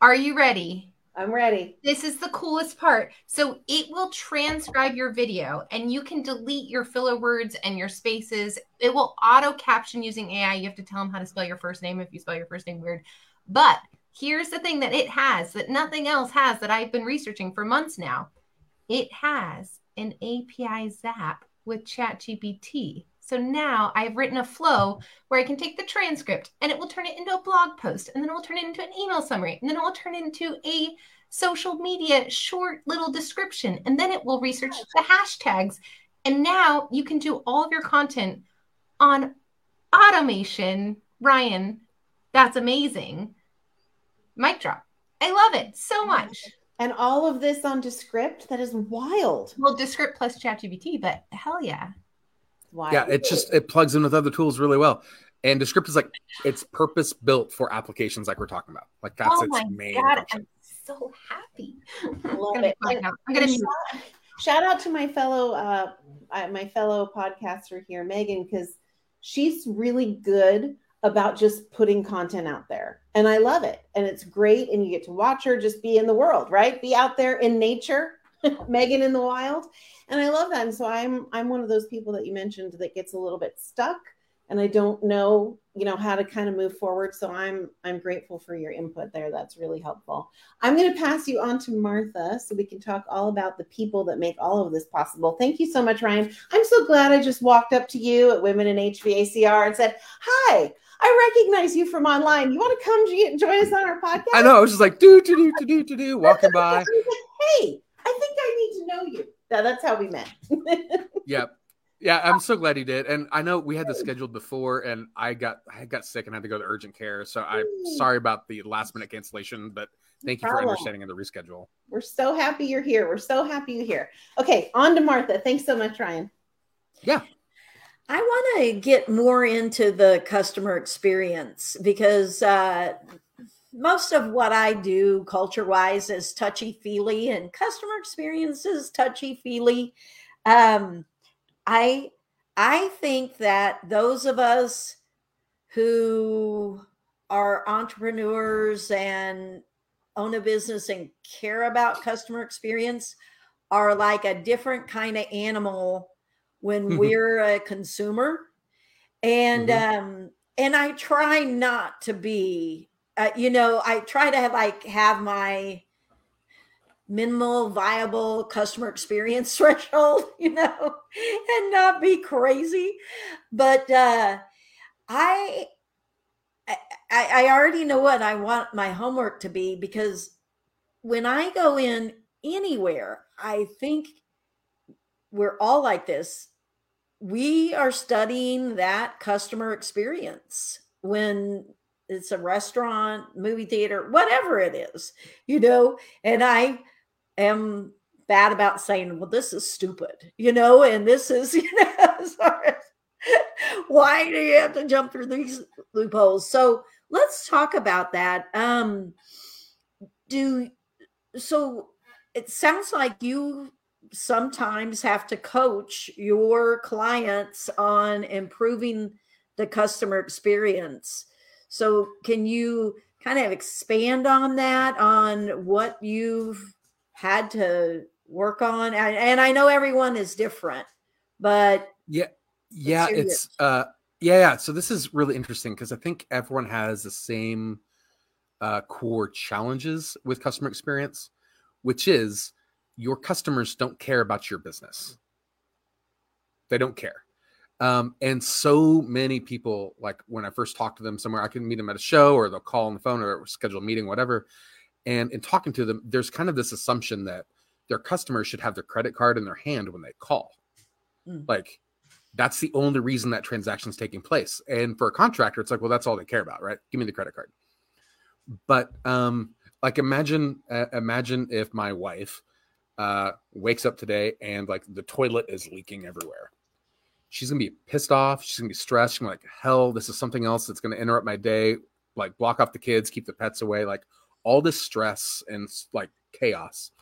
Are you ready?
I'm ready.
This is the coolest part. So it will transcribe your video and you can delete your filler words and your spaces. It will auto caption using AI. You have to tell them how to spell your first name if you spell your first name weird. But here's the thing that it has that nothing else has that I've been researching for months now. It has an API zap with ChatGPT. So now I've written a flow where I can take the transcript and it will turn it into a blog post and then it will turn it into an email summary and then it will turn it into a social media short little description and then it will research the hashtags and now you can do all of your content on automation ryan that's amazing mic drop i love it so much
And all of this on Descript? That is wild.
well descript plus chatgpt but hell yeah
Wild.
Yeah, it just it plugs in with other tools really well. And Descript is like it's purpose built for applications like we're talking about. Like that's
oh
its
my
main
god
function.
i'm so happy
Love
I'm gonna
it.
I'm gonna
shout, shout out to my fellow uh my fellow podcaster here, Megan, because she's really good about just putting content out there. And I love it. And it's great. And you get to watch her just be in the world, right? Be out there in nature. Megan in the wild. And I love that. And so I'm I'm one of those people that you mentioned that gets a little bit stuck and I don't know, you know, how to kind of move forward. So I'm I'm grateful for your input there. That's really helpful. I'm going to pass you on to Martha so we can talk all about the people that make all of this possible. Thank you so much, Ryan. I'm so glad I just walked up to you at Women in HVACR and said, "Hi, I recognize you from online. You want to come join us on our podcast?"
I know. I was just like do do do do do do do walking by.
Like, hey, I think I need to know you. Yeah, that's how we met.
Yeah. Yeah, I'm so glad you did. And I know we had this scheduled before and I got I got sick and had to go to urgent care. So I'm mm. sorry about the last minute cancellation, but thank you for understanding in the reschedule.
We're so happy you're here. We're so happy you're here. Okay, on to Martha. Thanks so much, Ryan.
I want to get more into the customer experience because uh, most of what I do culture wise is touchy feely, and customer experience is touchy feely. Um, I I think that those of us who are entrepreneurs and own a business and care about customer experience are like a different kind of animal when
Mhm.
we're a consumer and um and i try not to be uh, you know i try to have, like have my minimal viable customer experience threshold you know and not be crazy but uh i I, I already know what I want my homework to be because when I go in anywhere, I think we're all like this. We are studying that customer experience when it's a restaurant, movie theater, whatever it is, you know. And I am bad about saying, well, this is stupid, you know, and this is, you know, sorry. why do you have to jump through these loopholes? So let's talk about that. Um, do so it sounds like you sometimes have to coach your clients on improving the customer experience. So can you kind of expand on that on what you've had to work on? And, and I know everyone is different, but
Yeah, yeah, it's uh yeah, yeah. So this is really interesting because I think everyone has the same uh core challenges with customer experience, which is your customers don't care about your business. They don't care. Um, and so many people, like when I first talk to them somewhere, I can meet them at a show or they'll call on the phone or schedule a meeting, whatever. And in talking to them, there's kind of this assumption that their customers should have their credit card in their hand when they call.
Mm.
Like that's the only reason that transaction is taking place. And for a contractor, it's like, well, that's all they care about, right? Give me the credit card. But um, like imagine uh, imagine if my wife uh wakes up today and like the toilet is leaking everywhere. She's gonna be pissed off. She's gonna be stressed. She's gonna be like, hell, this is something else that's gonna interrupt my day. Like block off the kids, keep the pets away, like all this stress and like chaos.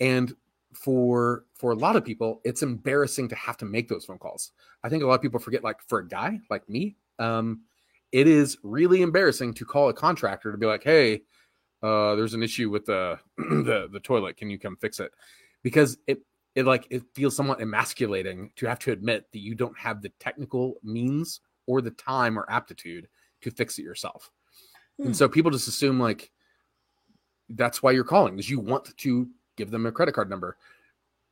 And for for a lot of people, it's embarrassing to have to make those phone calls. I think a lot of people forget, like for a guy like me, um, it is really embarrassing to call a contractor to be like, hey, uh, there's an issue with the the the toilet. Can you come fix it? Because it it like it feels somewhat emasculating to have to admit that you don't have the technical means or the time or aptitude to fix it yourself.
Hmm.
And so people just assume like that's why you're calling is you want to give them a credit card number.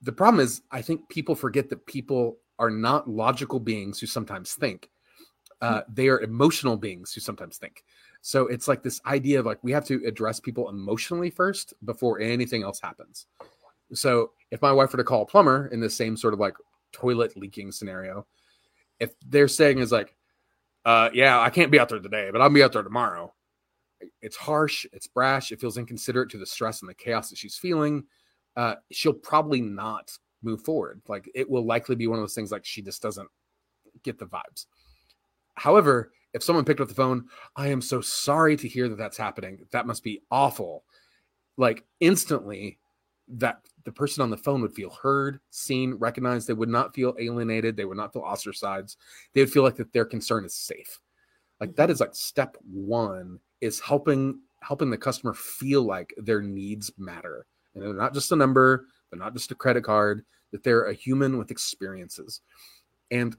The problem is I think people forget that people are not logical beings who sometimes think. Uh, they are emotional beings who sometimes think. So it's like this idea of like we have to address people emotionally first before anything else happens. So if my wife were to call a plumber in the same sort of like toilet leaking scenario, if they're saying is like, uh, yeah, I can't be out there today, but I'll be out there tomorrow. It's harsh, it's brash, it feels inconsiderate to the stress and the chaos that she's feeling. Uh, she'll probably not move forward. Like it will likely be one of those things like she just doesn't get the vibes. However, if someone picked up the phone, I am so sorry to hear that that's happening. That must be awful. Like instantly, that the person on the phone would feel heard, seen, recognized. They would not feel alienated. They would not feel ostracized. They would feel like that their concern is safe. Like that mm-hmm. is like step one is helping helping the customer feel like their needs matter and they're not just a number. They're not just a credit card, that they're a human with experiences. And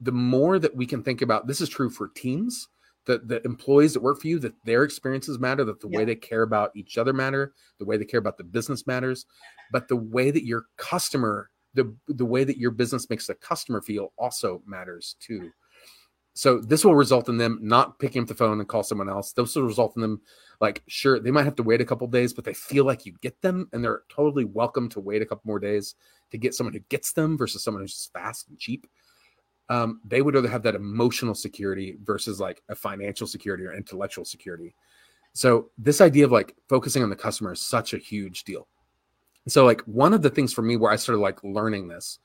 the more that we can think about this is true for teams, that the employees that work for you, that their experiences matter, that the way they care about each other matter, the way they care about the business matters, but the way that your customer, the the way that your business makes the customer feel also matters too. So this will result in them not picking up the phone and call someone else. This will result in them like sure they might have to wait a couple days, but they feel like you get them and they're totally welcome to wait a couple more days to get someone who gets them versus someone who's just fast and cheap. Um, they would rather have that emotional security versus like a financial security or intellectual security. So this idea of like focusing on the customer is such a huge deal. So like one of the things for me where I started like learning this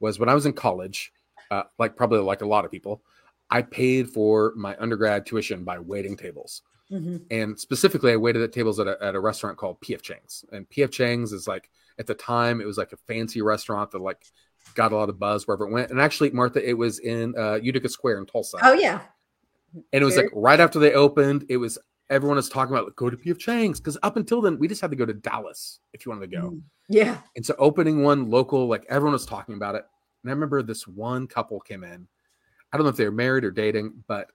was when I was in college, uh, like probably like a lot of people, I paid for my undergrad tuition by waiting tables.
Mhm.
And specifically, I waited at tables at a, at a restaurant called PF Chang's. And PF Chang's is like, at the time, it was like a fancy restaurant that like got a lot of buzz wherever it went. And actually, Martha, it was in uh, Utica Square in Tulsa.
Oh yeah.
and it was
very-
like right after they opened, it was everyone was talking about like, go to PF Chang's because up until then, we just had to go to Dallas if you wanted to go.
Mm. Yeah.
And so opening one local, like everyone was talking about it. And I remember this one couple came in. I don't know if they were married or dating, but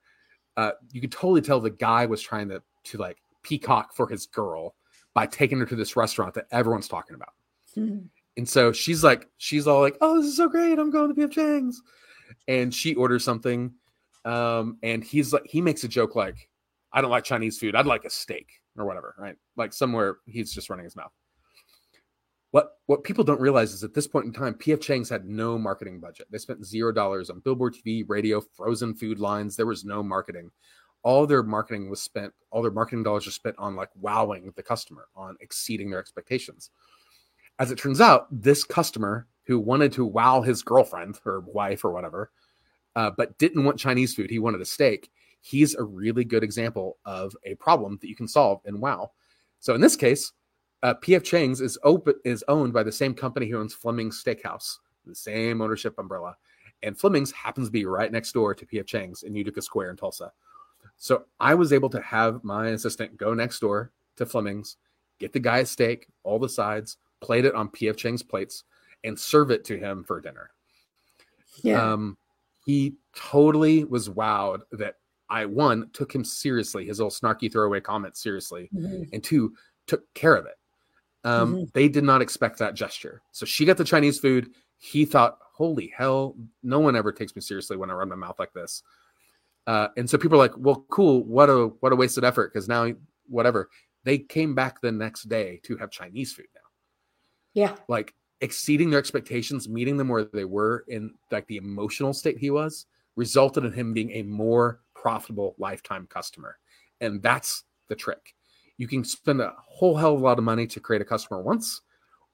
uh, you could totally tell the guy was trying to to like peacock for his girl by taking her to this restaurant that everyone's talking about.
Mhm.
And so she's like, she's all like, "Oh, this is so great! I'm going to PF Chang's," and she orders something, um, and he's like, he makes a joke like, "I don't like Chinese food. I'd like a steak or whatever." Right? Like somewhere he's just running his mouth. What what people don't realize is at this point in time, PF Chang's had no marketing budget. They spent zero dollars on billboard TV, radio, frozen food lines. There was no marketing. All their marketing was spent. All their marketing dollars are spent on like wowing the customer, on exceeding their expectations as it turns out, this customer who wanted to wow his girlfriend or wife or whatever, uh, but didn't want Chinese food, he wanted a steak. He's a really good example of a problem that you can solve in Wow. So in this case, uh, PF Chang's is open is owned by the same company who owns Fleming's Steakhouse, the same ownership umbrella, and Fleming's happens to be right next door to PF Chang's in Utica Square in Tulsa. So I was able to have my assistant go next door to Fleming's, get the guy a steak, all the sides, plate it on PF Chang's plates, and serve it to him for dinner.
Yeah.
Um, he totally was wowed that I one took him seriously, his little snarky throwaway comment seriously,
Mhm.
and two took care of it. Um,
Mhm.
They did not expect that gesture, so she got the Chinese food. He thought, "Holy hell, no one ever takes me seriously when I run my mouth like this." Uh, and so people are like, "Well, cool. What a what a wasted effort." Because now, whatever, they came back the next day to have Chinese food
Yeah.
like exceeding their expectations, meeting them where they were in like the emotional state he was, resulted in him being a more profitable lifetime customer. And that's the trick. You can spend a whole hell of a lot of money to create a customer once,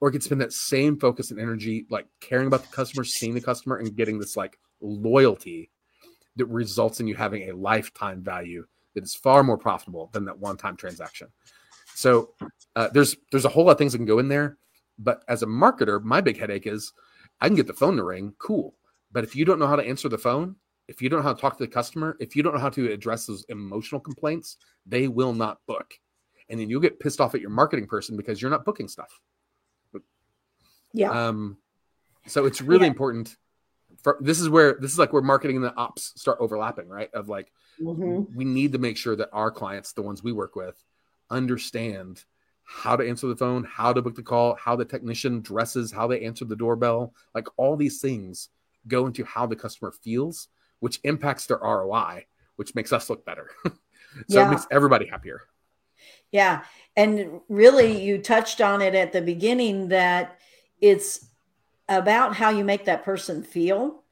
or you can spend that same focus and energy, like caring about the customer, seeing the customer, and getting this like loyalty that results in you having a lifetime value that is far more profitable than that one-time transaction. So uh, there's there's a whole lot of things that can go in there. But as a marketer, my big headache is I can get the phone to ring, cool. But if you don't know how to answer the phone, if you don't know how to talk to the customer, if you don't know how to address those emotional complaints, they will not book. And then you'll get pissed off at your marketing person because you're not booking stuff.
Yeah.
Um, so it's really
Yeah.
important. For, this is where this is like where marketing and the ops start overlapping, right? Of like
Mhm.
we need to make sure that our clients, the ones we work with, understand how to answer the phone, how to book the call, how the technician dresses, how they answer the doorbell. Like all these things go into how the customer feels, which impacts their ROI, which makes us look better. so
Yeah.
it makes everybody happier.
Yeah. And really, you touched on it at the beginning that it's about how you make that person feel.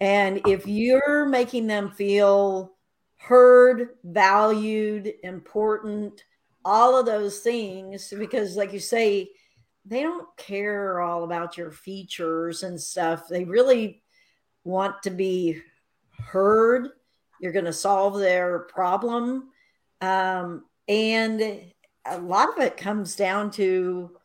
And if you're making them feel heard, valued, important, all of those things, because, like you say, they don't care all about your features and stuff. They really want to be heard. You're going to solve their problem. Um, and a lot of it comes down to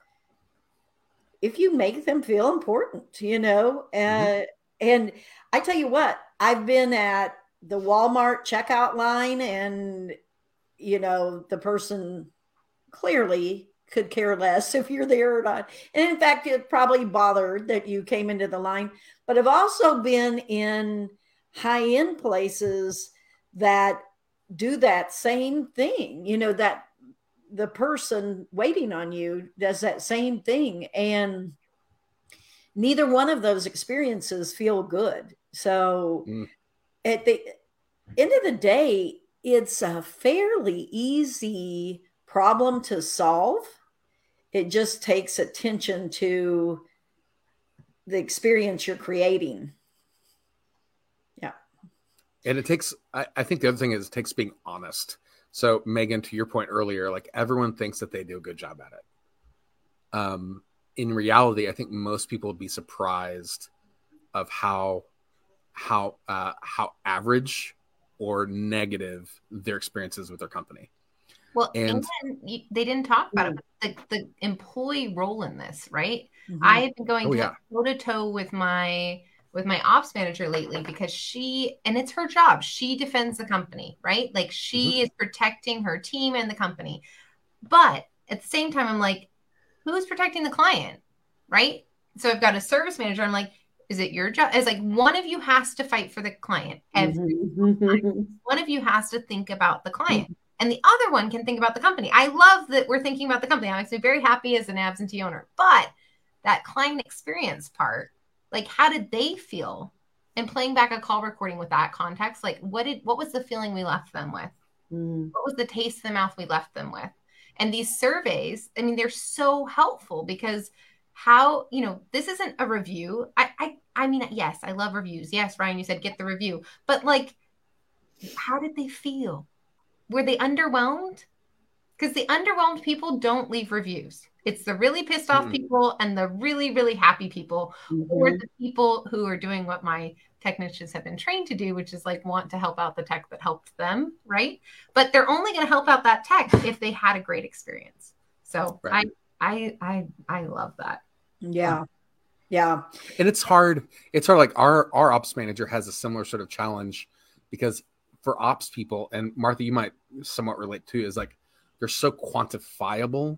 if you make them feel important, you know. Uh, And I tell you what, I've been at the Walmart checkout line, and you know, the person clearly could care less if you're there or not. And in fact, it probably bothered that you came into the line. But I've also been in high end places that do that same thing, you know, that the person waiting on you does that same thing. And neither one of those experiences feel good. So
Mm.
at the end of the day, it's a fairly easy problem to solve. It just takes attention to the experience you're creating. Yeah.
and it takes I, I think the other thing is it takes being honest so megan to your point earlier like everyone thinks that they do a good job at it um in reality i think most people would be surprised of how how uh how average or negative their experiences with their company
Well,
And-
and, they didn't talk about it. The, the employee role in this, right?
Mhm.
I've been going
Oh,
toe to toe with my with my ops manager lately because she and it's her job. She defends the company, right? Like she is protecting her team and the company. But at the same time, I'm like, who's protecting the client, right? So I've got a service manager. I'm like, is it your job? It's like one of you has to fight for the client. Every
Mhm.
one of you has to think about the client and the other one can think about the company. I love that we're thinking about the company. I'm actually very happy as an absentee owner, but that client experience part, like how did they feel? And playing back a call recording with that context, like what did what was the feeling we left them with?
Mhm.
What was the taste of the mouth we left them with? And these surveys, I mean, they're so helpful because how you know this isn't a review. I I I mean, yes, I love reviews. Yes, Ryan, you said get the review, but like, how did they feel? Were they underwhelmed? Because the underwhelmed people don't leave reviews. It's the really pissed off
Mm.
people and the really, really happy people, or
Mhm.
the people who are doing what my technicians have been trained to do, which is like want to help out the tech that helped them, right? But they're only going to help out that tech if they had a great experience. So
Right.
I, I, I, I love that.
Yeah. Yeah.
and it's hard it's hard like our our ops manager has a similar sort of challenge because for ops people and martha you might somewhat relate to is like they're so quantifiable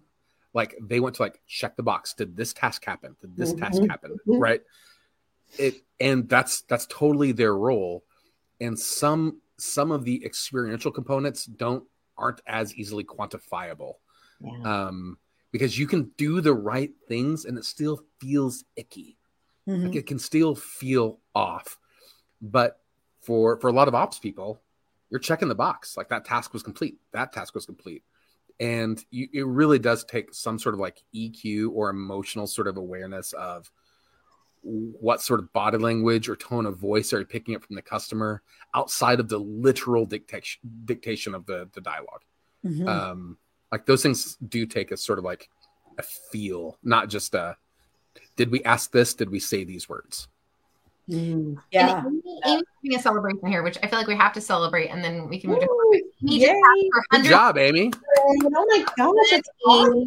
like they want to like check the box did this task happen did this task
Mhm.
happen
Mhm.
right it and that's that's totally their role and some some of the experiential components don't aren't as easily quantifiable
Yeah.
um because you can do the right things and it still feels icky.
Mhm.
like it can still feel off. But for for a lot of ops people you're checking the box. Like that task was complete. That task was complete. And you, it really does take some sort of like eq or emotional sort of awareness of what sort of body language or tone of voice are you picking up from the customer outside of the literal dictation dictation of the the dialogue.
Mhm.
um like those things do take a sort of like a feel not just a did we ask this did we say these words
Mhm.
yeah.
And Amy, Amy's doing a celebration here, which I feel like we have to celebrate, and then we can move to.
Woo,
just
Yay.
good job amy
Oh my gosh, it's awesome.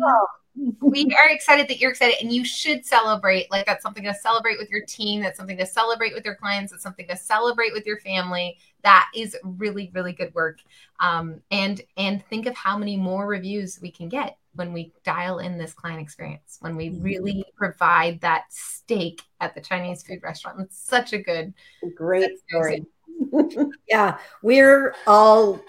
We are excited that you're excited and you should celebrate. Like that's something to celebrate with your team. That's something to celebrate with your clients. It's something to celebrate with your family. That is really really good work. Um, and and think of how many more reviews we can get when we dial in this client experience when we really provide that steak at the chinese food restaurant. It's such a good
Great story.
Yeah, we're all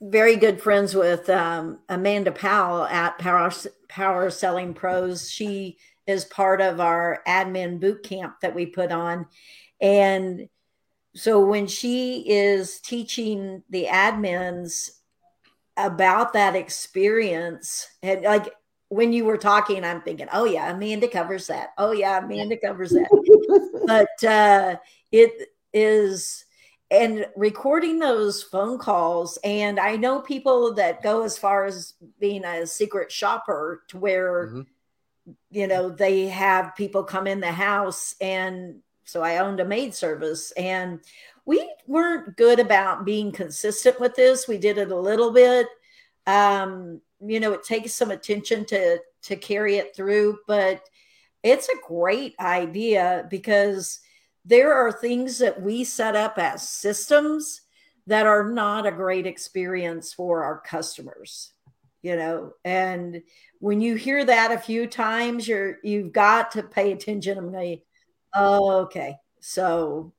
very good friends with um, Amanda Powell at Power Power Selling Pros. She is part of our admin boot camp that we put on, and so when she is teaching the admins about that experience, and like when you were talking, I'm thinking, oh yeah, Amanda covers that. Oh yeah, Amanda covers that but uh, it is and recording those phone calls and i know people that go as far as being a secret shopper to where
Mhm.
you know they have people come in the house and so i owned a maid service and we weren't good about being consistent with this we did it a little bit um you know it takes some attention to to carry it through but it's a great idea because there are things that we set up as systems that are not a great experience for our customers. you know. And when you hear that a few times, you're you've got to pay attention. I'm going, oh, okay. So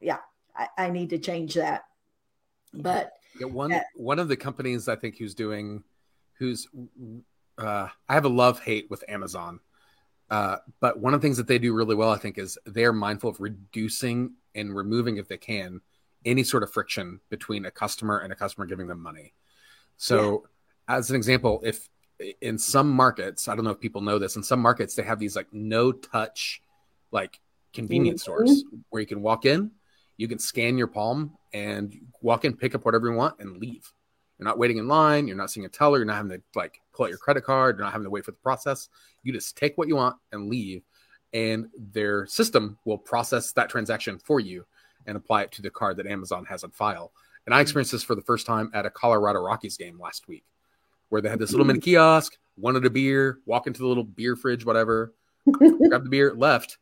yeah, I, I need to change that. But
Yeah, one
Yeah.
one of the companies I think who's doing who's uh, I have a love hate with Amazon, uh, but one of the things that they do really well I think is they're mindful of reducing and removing if they can any sort of friction between a customer and a customer giving them money. So, as an example, if in some markets, I don't know if people know this, in some markets they have these like no touch, like convenience
Mhm.
stores where you can walk in, you can scan your palm and walk in, pick up whatever you want, and leave. You're not waiting in line. You're not seeing a teller. You're not having to like pull out your credit card. You're not having to wait for the process. You just take what you want and leave, and their system will process that transaction for you and apply it to the card that Amazon has on file. And I hmm. experienced this for the first time at a Colorado Rockies game last week, where they had this little mini hmm. kiosk, wanted a beer, walk into the little beer fridge, whatever, grab the beer, left.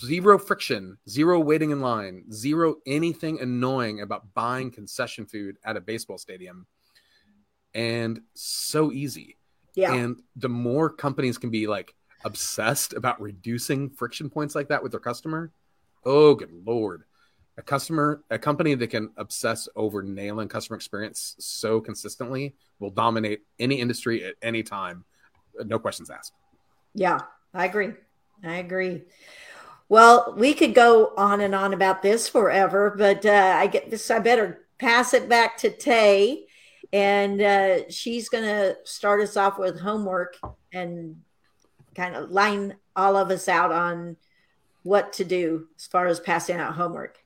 Zero friction, zero waiting in line, zero anything annoying about buying concession food at a baseball stadium. And so easy.
yeah,
And the more companies can be like obsessed about reducing friction points like that with their customer, oh good lord. A customer, a company that can obsess over nailing customer experience so consistently will dominate any industry at any time. No questions asked.
Yeah, I agree. I agree. Well, we could go on and on about this forever, but uh, I get this. I better pass it back to Tay, and uh, she's going to start us off with homework and kind of line all of us out on what to do as far as passing out homework.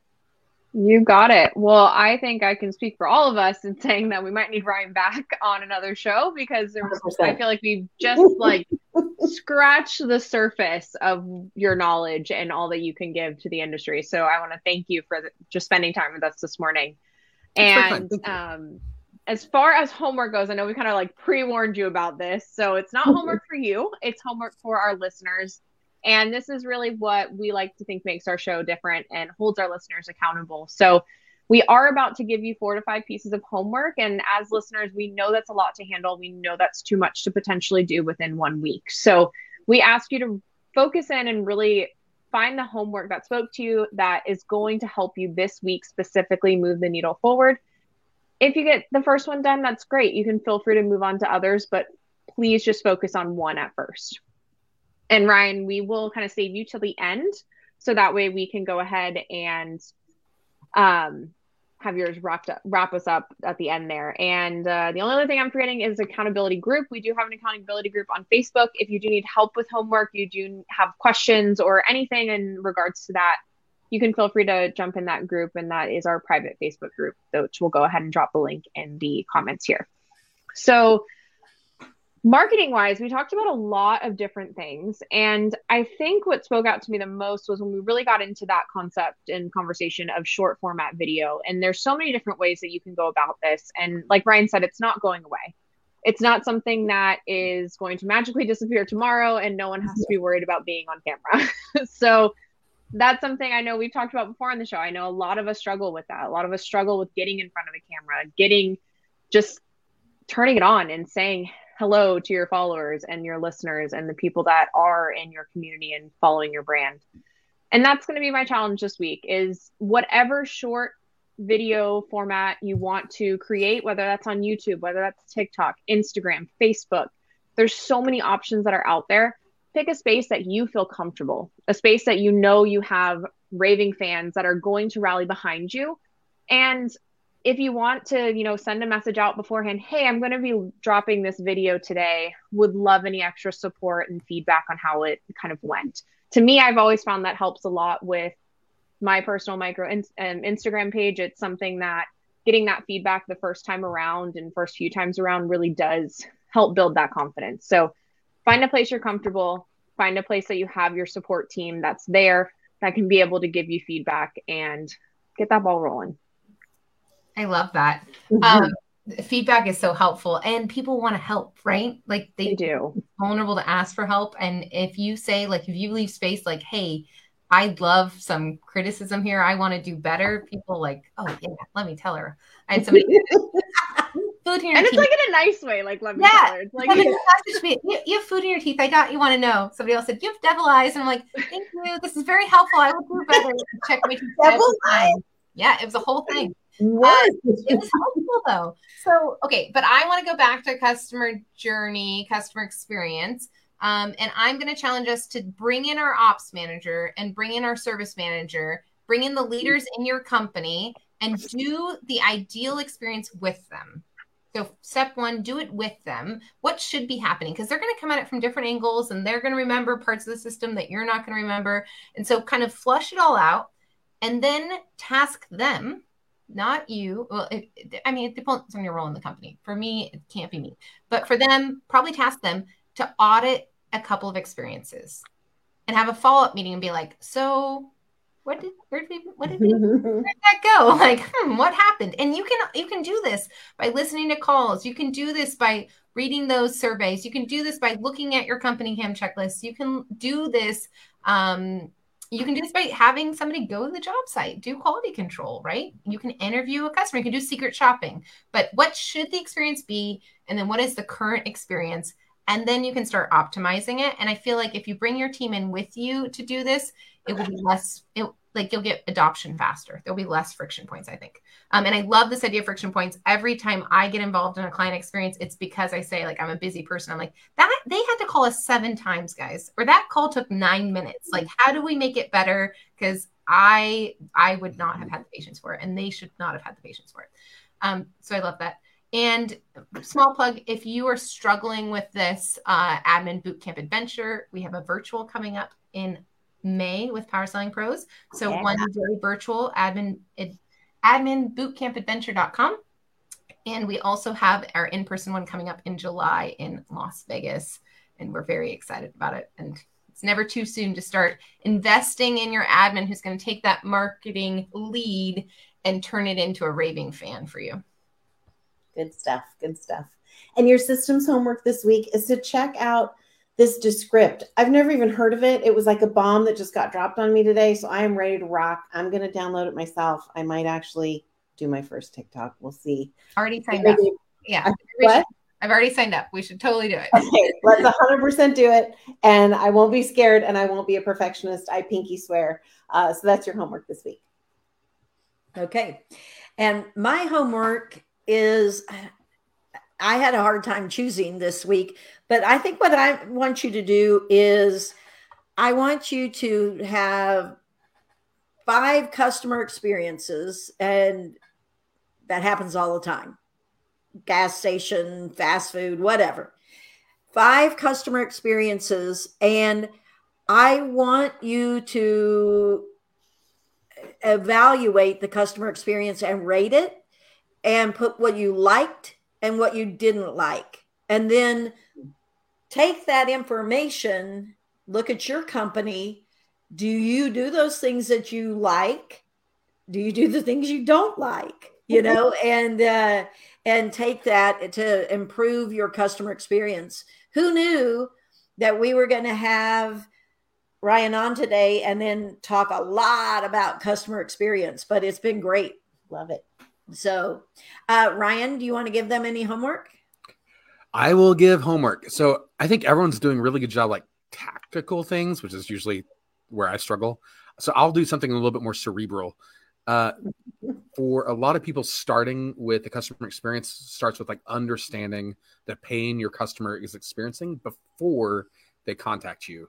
You got it. Well, I think I can speak for all of us in saying that we might need Ryan back on another show because there was, I
100%.
feel like we've just like scratched the surface of your knowledge and all that you can give to the industry. So I want to thank you for the, just spending time with us this morning.
That's.
And um, as far as homework goes, I know we kind of like pre warned you about this. So it's not homework for you, it's homework for our listeners. And this is really what we like to think makes our show different and holds our listeners accountable. So we are about to give you four to five pieces of homework. And as listeners, we know that's a lot to handle. We know that's too much to potentially do within one week. So we ask you to focus in and really find the homework that spoke to you that is going to help you this week specifically move the needle forward. If you get the first one done, that's great. You can feel free to move on to others, but please just focus on one at first. And Ryan, we will kind of save you till the end so that way we can go ahead and um, have yours wrapped up, wrap us up at the end there. And uh, the only other thing I'm forgetting is accountability group. We do have an accountability group on Facebook. If you do need help with homework, you do have questions or anything in regards to that, you can feel free to jump in that group. And that is our private Facebook group, which we'll go ahead and drop the link in the comments here. So, marketing wise, we talked about a lot of different things. And I think what spoke out to me the most was when we really got into that concept and conversation of short format video. And there's so many different ways that you can go about this. And like Ryan said, it's not going away. It's not something that is going to magically disappear tomorrow and no one has to be worried about being on camera. so that's something I know we've talked about before on the show. I know a lot of us struggle with that. A lot of us struggle with getting in front of a camera, getting just turning it on and saying hello to your followers and your listeners and the people that are in your community and following your brand. And that's going to be my challenge this week is whatever short video format you want to create, whether that's on YouTube, whether that's TikTok, Instagram, Facebook. There's so many options that are out there. Pick a space that you feel comfortable, a space that you know you have raving fans that are going to rally behind you. And if you want to, you know, send a message out beforehand, hey, I'm going to be dropping this video today. Would love any extra support and feedback on how it kind of went. To me, I've always found that helps a lot with my personal micro in, um, Instagram page. It's something that getting that feedback the first time around and first few times around really does help build that confidence. So find a place you're comfortable, find a place that you have your support team that's there that can be able to give you feedback and get that ball rolling.
I love that.
Mm-hmm.
Um, feedback is so helpful, and people want to help, right? Like
They
they
do.
vulnerable to ask for help, and if you say like if you leave space, like, hey, I'd love some criticism here. I want to do better. People like, oh yeah, let me tell her. I had somebody food in your
And it's like in a nice way, like lemon
Yeah,
color. It's like
Somebody messaged me, you, you have food in your teeth. I got you want to know. Somebody else said, You have devil eyes. And I'm like, Thank you. This is very helpful. I will do better. Check my teeth.
Devil
every time. Yeah, it was a whole thing.
What?
It was helpful though. So, okay, but I want to go back to customer journey, customer experience. Um, and I'm going to challenge us to bring in our ops manager and bring in our service manager, bring in the leaders in your company and do the ideal experience with them. So, step one, do it with them. What should be happening? Because they're going to come at it from different angles and they're going to remember parts of the system that you're not going to remember. And so, kind of flush it all out and then task them, not you. Well, it, I mean, it depends on your role in the company. For me, it can't be me, but for them, probably task them to audit a couple of experiences and have a follow up meeting and be like, so. What did where did we what did we where did that go? Like, hmm, what happened? And you can you can do this by listening to calls. You can do this by reading those surveys. You can do this by looking at your company ham checklist. You can do this. Um, you can do this by having somebody go to the job site, do quality control, right? You can interview a customer. You can do secret shopping. But what should the experience be? And then what is the current experience? And then you can start optimizing it. And I feel like if you bring your team in with you to do this, it will be less it, like you'll get adoption faster. There'll be less friction points i think. Um, and i love this idea of friction points. Every time i get involved in a client experience it's because i say like i'm a busy person. I'm like that they had to call us seven times guys or that call took nine minutes. Like how do we make it better? Because i i would not have had the patience for it and they should not have had the patience for it. Um, so i love that. And small plug if you are struggling with this uh, admin bootcamp adventure we have a virtual coming up in May with Power Selling Pros. So
Yeah.
one day virtual admin ad, adminbootcampadventure.com. And we also have our in-person one coming up in July in Las Vegas. And we're very excited about it. And it's never too soon to start investing in your admin who's going to take that marketing lead and turn it into a raving fan for you.
Good stuff. Good stuff. And your systems homework this week is to check out this Descript. I've never even heard of it. It was like a bomb that just got dropped on me today. So I am ready to rock. I'm going to download it myself. I might actually do my first TikTok. We'll see.
Already signed up. Yeah.
What?
I've already signed up. We should totally do it.
Okay, let's 100% do it. And I won't be scared and I won't be a perfectionist. I pinky swear. Uh, so that's your homework this week.
Okay. And my homework is I had a hard time choosing this week, but I think what I want you to do is I want you to have five customer experiences, and that happens all the time gas station, fast food, whatever. Five customer experiences, and I want you to evaluate the customer experience and rate it and put what you liked and what you didn't like. And then take that information, look at your company. Do you do those things that you like? Do you do the things you don't like? You know, and uh, and take that to improve your customer experience. Who knew that we were going to have Ryan on today and then talk a lot about customer experience, but it's been great.
Love it.
So, uh, Ryan, do you want to give them any homework?
I will give homework. So I think everyone's doing really good job, like tactical things, which is usually where I struggle. So I'll do something a little bit more cerebral. Uh, for a lot of people, starting with the customer experience starts with like understanding the pain your customer is experiencing before they contact you.